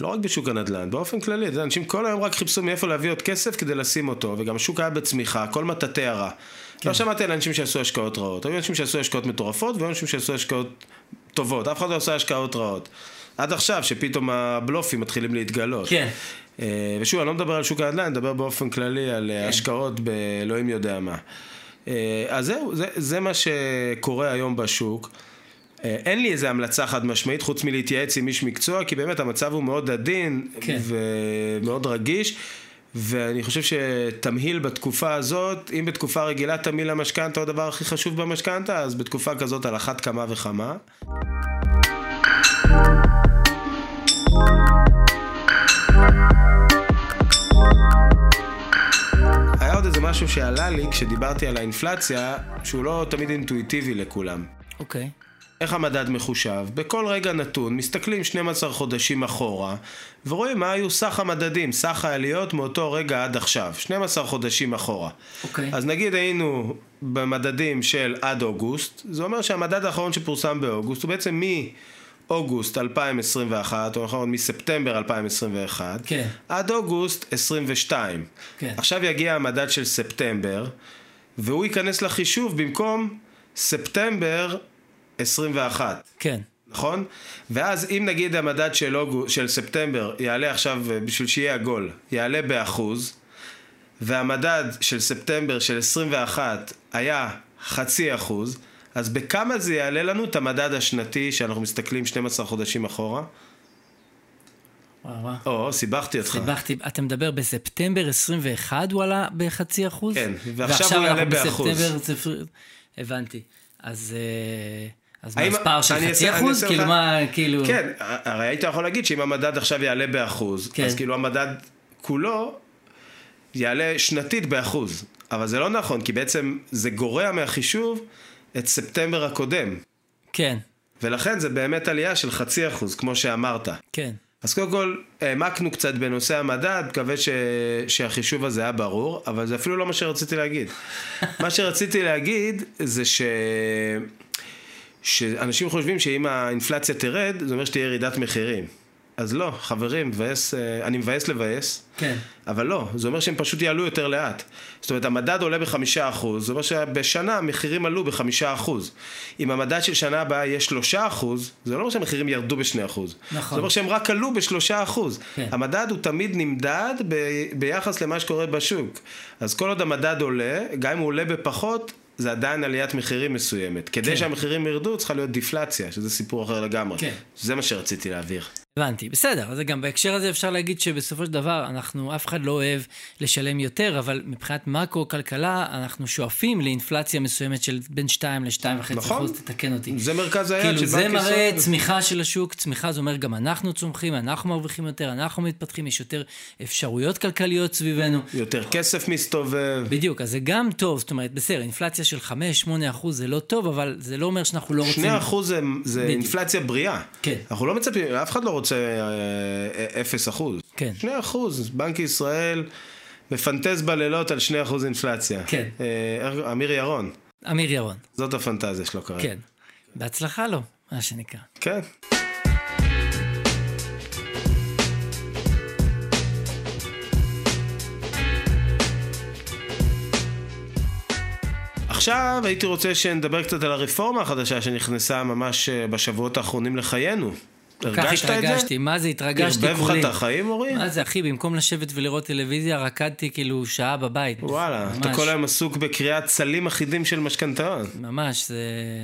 B: לא רק בשוק הנדל"ן, באופן כללי, אתה אנשים כל היום רק חיפשו מאיפה להביא עוד כסף כדי לשים אותו, וגם השוק היה בצמיחה, הכל מטאטא הרע.
A: כן.
B: לא שמעתי על אנשים שעשו השקעות רעות, היו אנשים שעשו השקעות מטורפות, והיו אנשים שעשו השקעות טובות, אף אחד לא עשה השקעות רעות. עד עכשיו, שפתאום הבלופים מתחילים להתגלות.
A: כן.
B: אה, ושוב, אני לא מדבר על שוק הנדל"ן, אני מדבר באופן כללי על
A: כן.
B: אה, השקעות באלוהים יודע מה. אה, אז זהו, זה, זה מה שקורה היום בשוק. אה, אין לי איזה המלצה חד משמעית, חוץ מלהתייעץ עם איש מקצוע, כי באמת המצב הוא מאוד עדין
A: כן.
B: ומאוד רגיש. ואני חושב שתמהיל בתקופה הזאת, אם בתקופה רגילה תמהיל המשכנתה הוא הדבר הכי חשוב במשכנתה, אז בתקופה כזאת על אחת כמה וכמה. היה עוד איזה משהו שעלה לי כשדיברתי על האינפלציה, שהוא לא תמיד אינטואיטיבי לכולם.
A: אוקיי.
B: איך המדד מחושב? בכל רגע נתון מסתכלים 12 חודשים אחורה ורואים מה היו סך המדדים, סך העליות מאותו רגע עד עכשיו, 12 חודשים אחורה.
A: אוקיי.
B: אז נגיד היינו במדדים של עד אוגוסט, זה אומר שהמדד האחרון שפורסם באוגוסט הוא בעצם מאוגוסט 2021, או נכון מספטמבר 2021,
A: כן.
B: עד אוגוסט 22.
A: כן.
B: עכשיו יגיע המדד של ספטמבר, והוא ייכנס לחישוב במקום ספטמבר 21.
A: כן.
B: נכון? ואז אם נגיד המדד של, אוגו, של ספטמבר יעלה עכשיו, אה, בשביל שיהיה עגול, יעלה באחוז, והמדד של ספטמבר של 21 היה חצי אחוז, אז בכמה זה יעלה לנו את המדד השנתי שאנחנו מסתכלים 12 חודשים אחורה?
A: וואו וואו.
B: או, סיבכתי אותך.
A: סיבכתי, אתה מדבר בספטמבר 21 הוא עלה בחצי אחוז?
B: כן, ועכשיו הוא יעלה באחוז.
A: בספטמבר הבנתי. אז... אה, אז מה, מספר של חצי אחוז? כאילו
B: לך-
A: מה, כאילו...
B: כן, הרי היית יכול להגיד שאם המדד עכשיו יעלה באחוז,
A: כן.
B: אז כאילו המדד כולו יעלה שנתית באחוז. אבל זה לא נכון, כי בעצם זה גורע מהחישוב את ספטמבר הקודם.
A: כן,
B: ולכן זה באמת עלייה של חצי אחוז, כמו שאמרת.
A: כן.
B: אז קודם כל, העמקנו קצת בנושא המדד, מקווה ש... שהחישוב הזה היה ברור, אבל זה אפילו לא מה שרציתי להגיד. [LAUGHS] מה שרציתי להגיד זה ש... שאנשים חושבים שאם האינפלציה תרד, זה אומר שתהיה ירידת מחירים. אז לא, חברים, מבאס, אה, אני מבאס לבאס,
A: כן.
B: אבל לא, זה אומר שהם פשוט יעלו יותר לאט. זאת אומרת, המדד עולה בחמישה אחוז, זה אומר שבשנה המחירים עלו בחמישה אחוז. אם המדד של שנה הבאה יהיה שלושה אחוז, זה לא אומר שהמחירים ירדו בשני אחוז.
A: נכון.
B: זה אומר שהם רק עלו בשלושה אחוז.
A: כן.
B: המדד הוא תמיד נמדד ב- ביחס למה שקורה בשוק. אז כל עוד המדד עולה, גם אם הוא עולה בפחות, זה עדיין עליית מחירים מסוימת. כדי
A: כן.
B: שהמחירים ירדו, צריכה להיות דיפלציה, שזה סיפור אחר לגמרי.
A: כן.
B: זה מה שרציתי להעביר.
A: הבנתי, בסדר, אז גם בהקשר הזה אפשר להגיד שבסופו של דבר אנחנו, אף אחד לא אוהב לשלם יותר, אבל מבחינת מקרו-כלכלה, אנחנו שואפים לאינפלציה מסוימת של בין 2 ל-2.5
B: נכון.
A: אחוז, תתקן אותי.
B: זה מרכז היעד
A: כאילו
B: של
A: זה
B: בנק
A: מראה
B: ישראל.
A: צמיחה של השוק, צמיחה זה אומר גם אנחנו צומחים, אנחנו מרוויחים יותר, אנחנו מתפתחים, יש יותר אפשרויות כלכליות סביבנו.
B: יותר כסף מסתובב.
A: בדיוק, אז זה גם טוב, זאת אומרת, בסדר, אינפלציה של 5-8 אחוז זה לא טוב, אבל זה לא אומר שאנחנו לא רוצים...
B: 2 אחוז זה, זה
A: בדיוק.
B: אינפלציה בריאה.
A: כן.
B: אנחנו לא מצפים, אף אחד לא רוצה אה, 0 אחוז.
A: כן.
B: 2 אחוז, בנק ישראל מפנטז בלילות על 2 אחוז אינפלציה.
A: כן.
B: אה, אמיר ירון,
A: אמיר ירון,
B: זאת הפנטזיה שלו כרגע.
A: כן. בהצלחה לו, מה שנקרא.
B: כן. עכשיו הייתי רוצה שנדבר קצת על הרפורמה החדשה שנכנסה ממש אה, בשבועות האחרונים לחיינו.
A: כך
B: הרגשת את זה?
A: התרגשתי, מה זה התרגשתי
B: ערבב לך
A: כולי.
B: את החיים, אורי?
A: מה זה, אחי, במקום לשבת ולראות טלוויזיה, רקדתי כאילו שעה בבית.
B: וואלה, אתה
A: ממש,
B: כל היום עסוק בקריאת סלים אחידים של משכנתאות.
A: ממש, זה...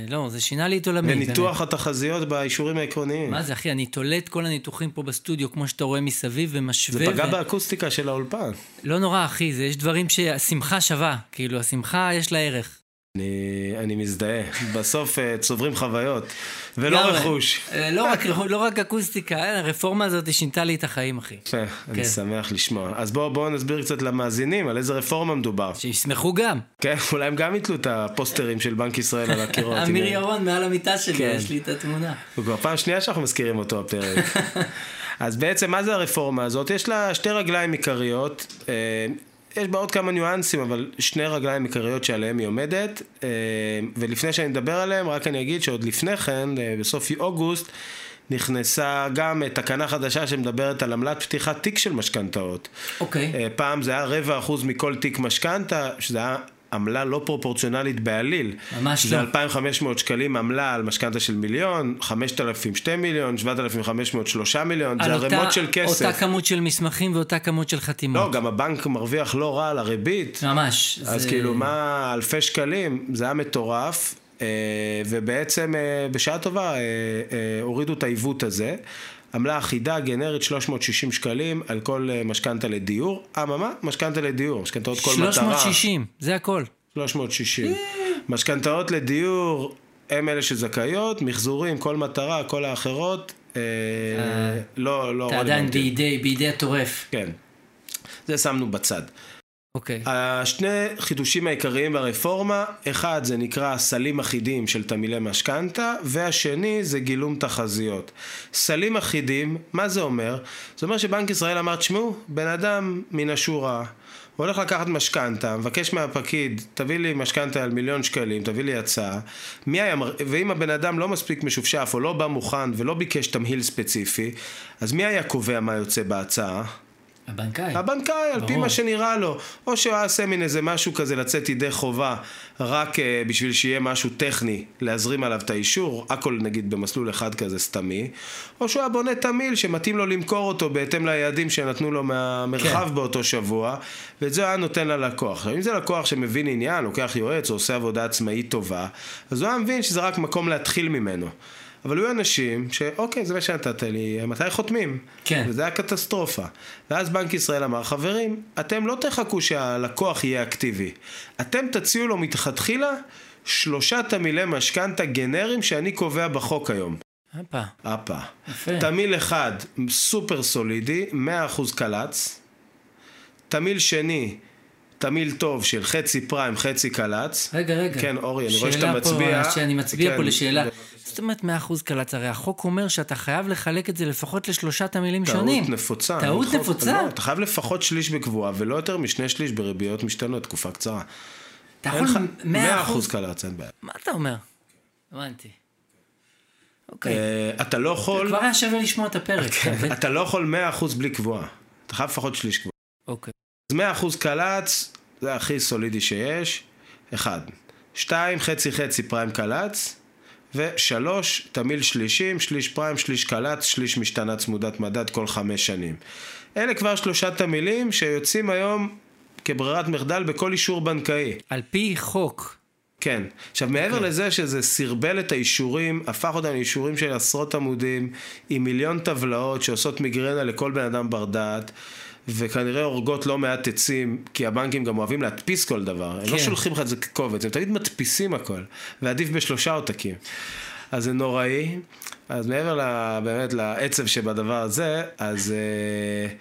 A: לא, זה שינה לי את עולמי.
B: וניתוח התחזיות באישורים העקרוניים.
A: מה זה, אחי, אני תולה את כל הניתוחים פה בסטודיו, כמו שאתה רואה מסביב, ומשווה.
B: זה פגע
A: ו-
B: באקוסטיקה של האולפן.
A: לא נורא, אחי, זה, יש דברים שהשמחה שווה. כאילו, השמחה יש לה ערך.
B: אני, אני מזדהה. בסוף אה, צוברים חוויות, ולא
A: לגמרי.
B: רכוש.
A: אה, לא רק, לא רק אקוסטיקה, אה, הרפורמה הזאת שינתה לי את החיים, אחי.
B: יפה, אני
A: כן.
B: שמח לשמוע. אז בואו בוא נסביר קצת למאזינים על איזה רפורמה מדובר.
A: שישמחו גם.
B: כן, אולי הם גם יתלו את הפוסטרים של בנק ישראל על הקירות.
A: אמיר. ירון מעל המיטה שלי,
B: כן.
A: יש לי את התמונה.
B: הוא כבר פעם שנייה שאנחנו מזכירים אותו הפרק. [LAUGHS] אז בעצם מה זה הרפורמה הזאת? יש לה שתי רגליים עיקריות. יש בה עוד כמה ניואנסים, אבל שני רגליים עיקריות שעליהם היא עומדת. אה, ולפני שאני אדבר עליהם, רק אני אגיד שעוד לפני כן, אה, בסוף אוגוסט, נכנסה גם אה, תקנה חדשה שמדברת על עמלת פתיחת תיק של משכנתאות.
A: אוקיי.
B: אה, פעם זה היה רבע אחוז מכל תיק משכנתה, שזה היה עמלה לא פרופורציונלית בעליל.
A: ממש
B: זה
A: לא.
B: 2,500 שקלים עמלה על משכנתה של מיליון, 5,000 2 מיליון, 7,500 3 מיליון, זה
A: על
B: ערימות של כסף.
A: אותה כמות של מסמכים ואותה כמות של חתימות.
B: לא, גם הבנק מרוויח לא רע על הריבית.
A: ממש.
B: אז
A: זה-
B: כאילו, מה, אלפי שקלים, זה היה מטורף, אה, ובעצם אה, בשעה טובה אה, הורידו את העיוות הזה. עמלה אחידה, גנרית, 360 שקלים על כל אה, משכנתה לדיור. אממה, משכנתה לדיור, משכנתאות כל מטרה.
A: 360, זה הכל.
B: 360. משכנתאות לדיור, הם אלה שזכאיות, מחזורים, כל מטרה, כל האחרות, אה, לא, לא
A: אתה עדיין. בידי, בידי הטורף.
B: כן. זה שמנו בצד.
A: אוקיי.
B: השני חידושים העיקריים ברפורמה, אחד זה נקרא סלים אחידים של תמהילי משכנתה, והשני זה גילום תחזיות. סלים אחידים, מה זה אומר? זה אומר שבנק ישראל אמר, תשמעו, בן אדם מן השורה, הוא הולך לקחת משכנתה, מבקש מהפקיד, תביא לי משכנתה על מיליון שקלים, תביא לי הצעה, מי היה, ואם הבן אדם לא מספיק משופשף או לא בא מוכן ולא ביקש תמהיל ספציפי, אז מי היה קובע מה יוצא בהצעה?
A: הבנקאי.
B: הבנקאי, על פי. מה שנראה לו. או שהוא היה עושה מין איזה משהו כזה לצאת ידי חובה, רק uh, בשביל שיהיה משהו טכני, להזרים עליו את האישור, הכל נגיד במסלול אחד כזה סתמי, או שהוא היה בונה תמהיל שמתאים לו למכור אותו בהתאם ליעדים שנתנו לו מהמרחב
A: כן.
B: באותו שבוע, ואת זה היה נותן ללקוח. עכשיו, אם זה לקוח שמבין עניין, לוקח יועץ או עושה עבודה עצמאית טובה, אז הוא היה מבין שזה רק מקום להתחיל ממנו. אבל היו אנשים שאוקיי, זה מה שנתת לי, מתי חותמים?
A: כן.
B: וזה היה קטסטרופה. ואז בנק ישראל אמר, חברים, אתם לא תחכו שהלקוח יהיה אקטיבי. אתם תציעו לו מתחתחילה שלושה תמהילי משכנתה גנריים שאני קובע בחוק היום.
A: הופה.
B: הפה.
A: יפה.
B: תמהיל אחד סופר סולידי, 100% קל"צ. תמהיל שני, תמהיל טוב של חצי פריים, חצי קל"צ.
A: רגע, רגע.
B: כן, אורי, אני רואה שאתה
A: שאלה פה,
B: מצביע.
A: שאני מצביע
B: כן.
A: פה לשאלה. זאת אומרת 100% קל"צ, הרי החוק אומר שאתה חייב לחלק את זה לפחות לשלושה תמילים שונים.
B: טעות נפוצה.
A: טעות
B: חוק-
A: נפוצה?
B: לא, אתה חייב לפחות שליש בקבועה, ולא יותר משני שליש בריביות משתנות, תקופה קצרה.
A: אתה יכול
B: לך-
A: 100%?
B: 100% קל"צ, אין בעיה.
A: מה אתה אומר? הבנתי. אוקיי.
B: אה, אתה לא יכול...
A: כבר היה שווה לשמוע את הפרק. אתה מבין?
B: אתה לא יכול 100% בלי קבועה. אתה חייב לפחות שליש קבועה.
A: אוקיי.
B: אז 100% קל"צ, זה הכי סולידי שיש. אחד. שתיים, חצי חצי פריים קל"צ. ושלוש, תמיל שלישים, שליש פריים, שליש קל"צ, שליש משתנה צמודת מדד כל חמש שנים. אלה כבר שלושה תמילים שיוצאים היום כברירת מחדל בכל אישור בנקאי.
A: על פי חוק,
B: כן. עכשיו, מעבר okay. לזה שזה סרבל את האישורים, הפך אותם לאישורים של עשרות עמודים, עם מיליון טבלאות שעושות מיגרנה לכל בן אדם בר דעת. וכנראה הורגות לא מעט עצים, כי הבנקים גם אוהבים להדפיס כל דבר. כן. הם לא כן. שולחים לך את זה כקובץ, הם תמיד מדפיסים הכל, ועדיף בשלושה עותקים. אז זה נוראי. אז מעבר לה, באמת לעצב שבדבר הזה, אז... אה,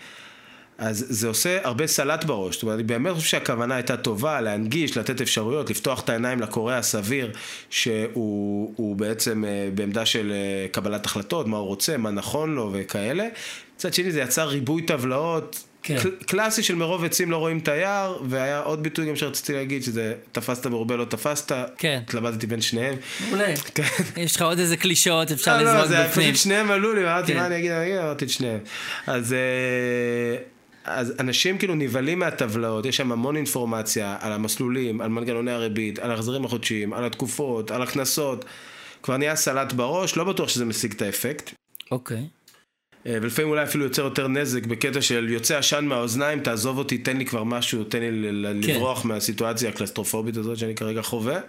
B: אז זה עושה הרבה סלט בראש. זאת אומרת, אני באמת חושב שהכוונה הייתה טובה, להנגיש, לתת אפשרויות, לפתוח את העיניים לקורא הסביר, שהוא בעצם אה, בעמדה של אה, קבלת החלטות, מה הוא רוצה, מה נכון לו וכאלה. מצד שני זה יצר ריבוי טבלאות. כן. קלאסי של מרוב עצים לא רואים את היער, והיה עוד ביטוי גם שרציתי להגיד, שזה תפסת מרובה לא תפסת.
A: כן.
B: התלבטתי בין שניהם.
A: מעולה. כן. [LAUGHS] יש לך עוד איזה קלישאות, אפשר לזרוק בפנים.
B: לא, לא, זה פשוט שניהם עלו לי, אמרתי, כן. מה אני אגיד, אני אגיד, אמרתי את שניהם. אז... אה, אז אנשים כאילו נבהלים מהטבלאות, יש שם המון אינפורמציה על המסלולים, על מנגנוני הריבית, על ההחזרים החודשיים, על התקופות, על הקנסות. כבר נהיה סלט בראש, לא בטוח שזה משיג את האפקט.
A: אוקיי. Okay.
B: אה, ולפעמים אולי אפילו יוצר יותר נזק בקטע של יוצא עשן מהאוזניים, תעזוב אותי, תן לי כבר משהו, תן לי כן. לברוח מהסיטואציה הקלסטרופובית הזאת שאני כרגע חווה.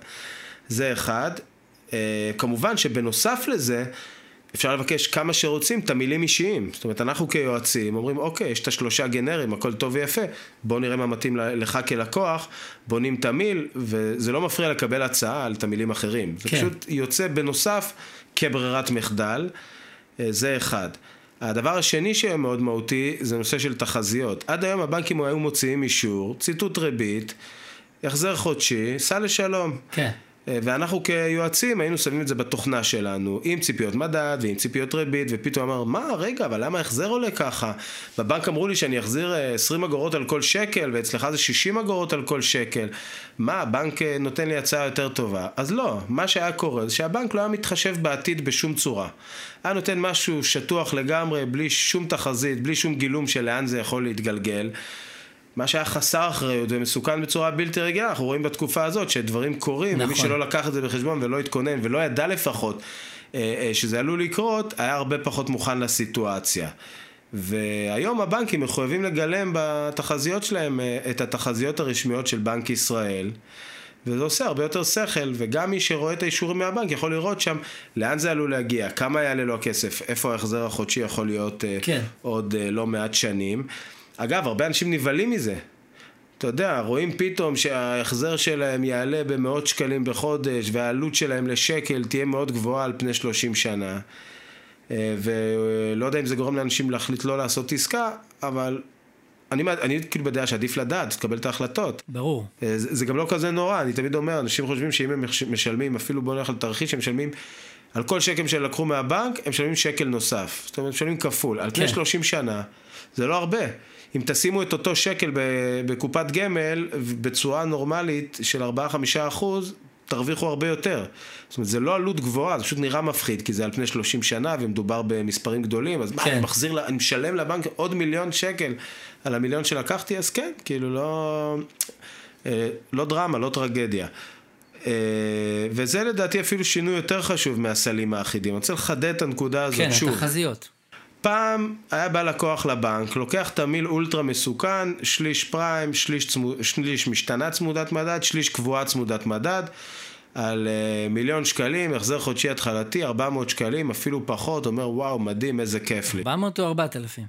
B: זה אחד. אה, כמובן שבנוסף לזה, אפשר לבקש כמה שרוצים תמילים אישיים. זאת אומרת, אנחנו כיועצים אומרים, אוקיי, יש את השלושה גנרים, הכל טוב ויפה, בוא נראה מה מתאים לך כלקוח, בונים תמיל, וזה לא מפריע לקבל הצעה על תמילים אחרים. כן. זה פשוט יוצא בנוסף כברירת מחדל, אה, זה אחד. הדבר השני שיהיה מאוד מהותי זה נושא של תחזיות. עד היום הבנקים היו מוציאים אישור, ציטוט ריבית, החזר חודשי, סע לשלום.
A: כן.
B: אה, ואנחנו כיועצים היינו שמים את זה בתוכנה שלנו, עם ציפיות מדד ועם ציפיות ריבית, ופתאום אמר, מה, רגע, אבל למה ההחזר עולה ככה? בבנק אמרו לי שאני אחזיר 20 אה, אגורות על כל שקל, ואצלך זה 60 אגורות על כל שקל. מה, הבנק אה, נותן לי הצעה יותר טובה? אז לא, מה שהיה קורה זה שהבנק לא היה מתחשב בעתיד בשום צורה. היה נותן משהו שטוח לגמרי, בלי שום תחזית, בלי שום גילום של לאן זה יכול להתגלגל. מה שהיה חסר אחריות ומסוכן בצורה בלתי רגילה, אנחנו רואים בתקופה הזאת שדברים קורים, נכון. ומי שלא לקח את זה בחשבון ולא התכונן ולא ידע לפחות אה, אה, שזה עלול לקרות, היה הרבה פחות מוכן לסיטואציה. והיום הבנקים מחויבים לגלם בתחזיות שלהם אה, את התחזיות הרשמיות של בנק ישראל. וזה עושה הרבה יותר שכל, וגם מי שרואה את האישורים מהבנק יכול לראות שם לאן זה עלול להגיע, כמה יעלה לו הכסף, איפה ההחזר החודשי יכול להיות כן. עוד לא מעט שנים. אגב, הרבה אנשים נבהלים מזה. אתה יודע, רואים פתאום שההחזר שלהם יעלה במאות שקלים בחודש והעלות שלהם לשקל תהיה מאוד גבוהה על פני 30 שנה. אה, ולא יודע אם זה גורם לאנשים להחליט לא לעשות עסקה, אבל אני, אני כאילו בדעה שעדיף לדעת, תקבל את ההחלטות.
A: ברור.
B: אה, זה, זה גם לא כזה נורא, אני תמיד אומר, אנשים חושבים שאם הם משלמים, אפילו בוא נלך לתרחיש, הם משלמים על כל שקל שהם לקחו מהבנק, הם משלמים שקל נוסף. זאת אומרת, הם משלמים כפול. על פני כן. 30 שנה, זה לא הרבה. אם תשימו את אותו שקל בקופת גמל בצורה נורמלית של 4-5 אחוז, תרוויחו הרבה יותר. זאת אומרת, זה לא עלות גבוהה, זה פשוט נראה מפחיד, כי זה על פני 30 שנה ומדובר במספרים גדולים, אז כן. מה, אני מחזיר, אני משלם לבנק עוד מיליון שקל על המיליון שלקחתי, אז כן, כאילו לא, אה, לא דרמה, לא טרגדיה. אה, וזה לדעתי אפילו שינוי יותר חשוב מהסלים האחידים. אני רוצה לחדד את הנקודה הזאת
A: כן,
B: שוב.
A: כן, התחזיות.
B: פעם היה בא לקוח לבנק, לוקח תמיל אולטרה מסוכן, שליש פריים, שליש, צמוד, שליש משתנה צמודת מדד, שליש קבועה צמודת מדד, על uh, מיליון שקלים, החזר חודשי התחלתי, 400 שקלים, אפילו פחות, אומר וואו, מדהים, איזה כיף לי.
A: 400 או 4,000?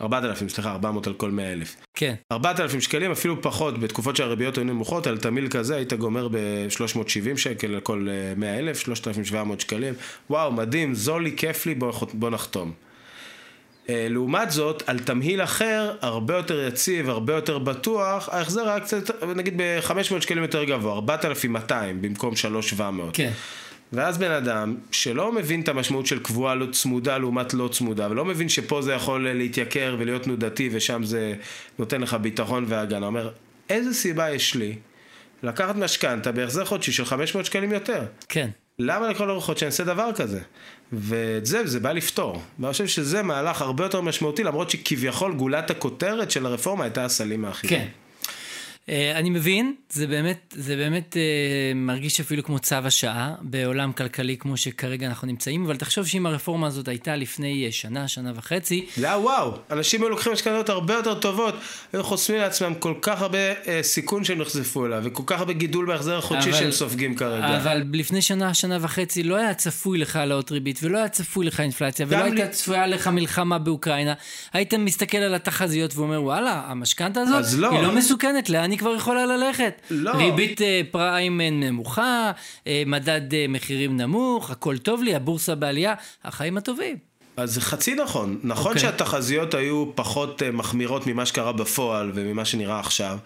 B: 4,000, סליחה, 400 על כל 100,000.
A: כן.
B: 4,000 שקלים, אפילו פחות, בתקופות שהריביות היו נמוכות, על תמיל כזה היית גומר ב-370 שקל על כל 100,000, אה, 3,700 שקלים. וואו, מדהים, זול לי, כיף לי, בוא, בוא נחתום. אה, לעומת זאת, על תמהיל אחר, הרבה יותר יציב, הרבה יותר בטוח, ההחזר היה קצת, נגיד ב-500 שקלים יותר גבוה, 4,200 במקום 3,700.
A: כן.
B: ואז בן אדם שלא מבין את המשמעות של קבועה לא צמודה לעומת לא צמודה, ולא מבין שפה זה יכול להתייקר ולהיות תנודתי ושם זה נותן לך ביטחון והגנה, אומר, איזה סיבה יש לי לקחת משכנתה בהחזר חודשי של 500 שקלים יותר?
A: כן.
B: למה לכל אורחות שאני אעשה דבר כזה? ואת זה, זה בא לפתור. ואני חושב שזה מהלך הרבה יותר משמעותי, למרות שכביכול גולת הכותרת של הרפורמה הייתה הסלים האחידים.
A: כן. אה, אני מבין, זה באמת, זה באמת אה, מרגיש אפילו כמו צו השעה בעולם כלכלי כמו שכרגע אנחנו נמצאים, אבל תחשוב שאם הרפורמה הזאת הייתה לפני אה, שנה, שנה וחצי...
B: היה וואו, אנשים היו לוקחים משכנתות הרבה יותר טובות, היו חוסמים לעצמם כל כך הרבה אה, סיכון שהם נחשפו אליו, וכל כך הרבה גידול בהחזר החודשי שהם סופגים כרגע.
A: אבל לפני שנה, שנה וחצי לא היה צפוי לך העלאות ריבית, ולא היה צפוי לך אינפלציה, ולא
B: גם
A: הייתה
B: לי-
A: צפויה לך מלחמה באוקראינה. היית מסתכל על התחזיות ואומר, וואלה, המשכנתה הזאת,
B: לא.
A: היא לא מסוכנת, לאן היא כבר יכולה ללכת?
B: לא.
A: ריבית אה, פריים אה, נמוכה, אה, מדד אה, מחירים נמוך, הכל טוב לי, הבורסה בעלייה, החיים הטובים.
B: אז זה חצי נכון. נכון
A: אוקיי.
B: שהתחזיות היו פחות אה, מחמירות ממה שקרה בפועל וממה שנראה עכשיו,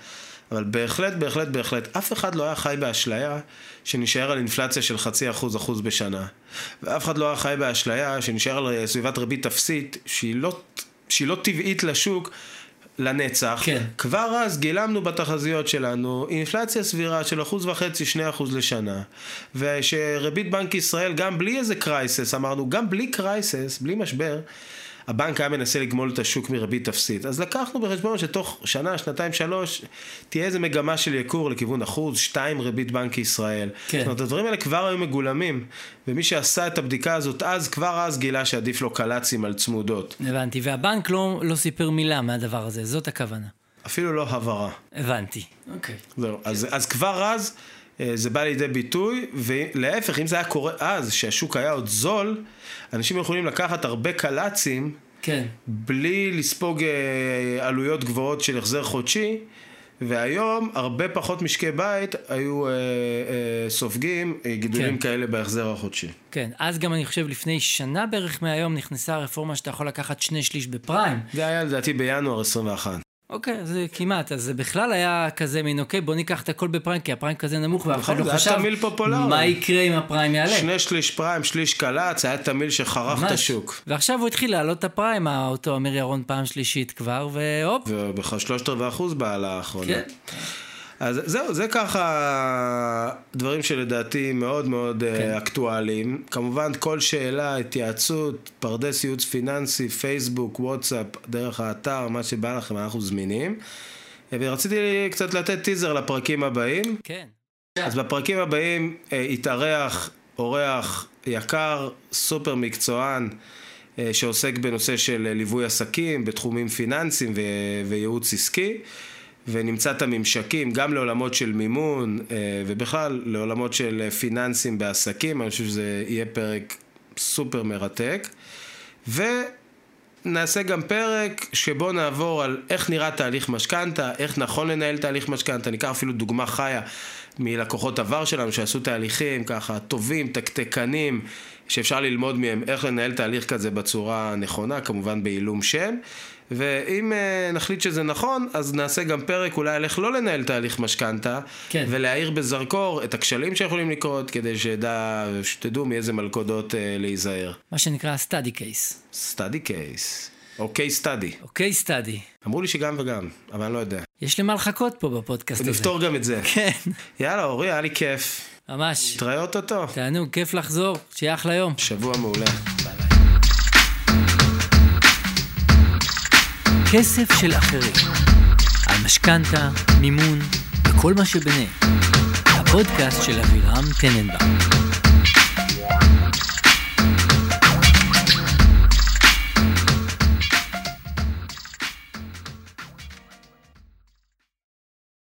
B: אבל בהחלט, בהחלט, בהחלט, אף אחד לא היה חי באשליה שנשאר על אינפלציה של חצי אחוז, אחוז בשנה. ואף אחד לא היה חי באשליה שנשאר על סביבת ריבית אפסית שהיא לא, שהיא לא טבעית לשוק. לנצח.
A: כן.
B: כבר אז גילמנו בתחזיות שלנו אינפלציה סבירה של אחוז וחצי, שני אחוז לשנה. ושריבית בנק ישראל, גם בלי איזה crisis, אמרנו, גם בלי crisis, בלי משבר, הבנק היה מנסה לגמול את השוק מריבית אפסית. אז לקחנו בחשבון שתוך שנה, שנתיים, שלוש, תהיה איזה מגמה של ייקור לכיוון אחוז, שתיים ריבית בנק ישראל.
A: כן.
B: זאת אומרת, הדברים האלה כבר היו מגולמים, ומי שעשה את הבדיקה הזאת אז, כבר אז גילה שעדיף לו קל"צים על צמודות.
A: הבנתי, והבנק לא, לא סיפר מילה מהדבר הזה, זאת הכוונה.
B: אפילו לא הבהרה.
A: הבנתי. אוקיי.
B: זהו, אז, אז כבר אז זה בא לידי ביטוי, ולהפך, אם זה היה קורה אז, שהשוק היה עוד זול, אנשים יכולים לקחת הרבה קל"צים
A: כן.
B: בלי לספוג אה, עלויות גבוהות של החזר חודשי, והיום הרבה פחות משקי בית היו אה, אה, סופגים אה, גידולים
A: כן.
B: כאלה בהחזר החודשי.
A: כן, אז גם אני חושב לפני שנה בערך מהיום נכנסה הרפורמה שאתה יכול לקחת שני שליש בפריים.
B: זה היה לדעתי בינואר 21.
A: אוקיי, זה כמעט, אז זה בכלל היה כזה מין, אוקיי, בוא ניקח את הכל בפריים, כי הפריים כזה נמוך, ואף אחד לא
B: זה היה
A: חשב
B: תמהיל פופולרי.
A: מה יקרה אם הפריים יעלה.
B: שני שליש פריים, שליש קל"צ, היה תמהיל שחרך את. השוק.
A: ועכשיו הוא התחיל להעלות את הפריים, אותו אמיר ירון פעם שלישית כבר, והופ.
B: ובכלל שלושת רבעי אחוז בהעלאה האחרונה.
A: כן.
B: אז זהו, זה ככה דברים שלדעתי מאוד מאוד
A: כן.
B: כן. אקטואליים. כמובן, כל שאלה, התייעצות, פרדס ייעוץ פיננסי, פייסבוק, וואטסאפ, דרך האתר, מה שבא לכם, אנחנו זמינים. ורציתי קצת לתת טיזר לפרקים הבאים.
A: כן.
B: אז בפרקים הבאים אה, יתארח אורח יקר, סופר מקצוען, אה, שעוסק בנושא של אה, ליווי עסקים בתחומים פיננסיים וייעוץ עסקי, ונמצא את הממשקים גם לעולמות של מימון אה, ובכלל לעולמות של אה, פיננסים בעסקים, אני חושב שזה יהיה פרק סופר מרתק. ו... נעשה גם פרק שבו נעבור על איך נראה תהליך משכנתה, איך נכון לנהל תהליך משכנתה, ניקח אפילו דוגמה חיה מלקוחות עבר שלנו שעשו תהליכים ככה טובים, תקתקנים, שאפשר ללמוד מהם איך לנהל תהליך כזה בצורה נכונה, כמובן בעילום שם. ואם uh, נחליט שזה נכון, אז נעשה גם פרק אולי על איך לא לנהל תהליך משכנתה,
A: כן.
B: ולהאיר בזרקור את הכשלים שיכולים לקרות, כדי שדע, שתדעו מאיזה מלכודות uh, להיזהר.
A: מה שנקרא study case.
B: סטאדי קייס, או קייס סטאדי.
A: אוקיי, סטאדי.
B: אמרו לי שגם וגם, אבל אני לא יודע.
A: יש לי מה לחכות פה בפודקאסט הזה.
B: נפתור גם את זה.
A: כן,
B: יאללה, אורי, היה לי כיף.
A: ממש.
B: נתראה אוטוטו.
A: תענוג, כיף לחזור, שיהיה אחלה יום.
B: שבוע מעולה.
A: כסף של אחרים. על משכנתה, מימון וכל מה שביניהם. הפודקאסט של אבירם טננבאום.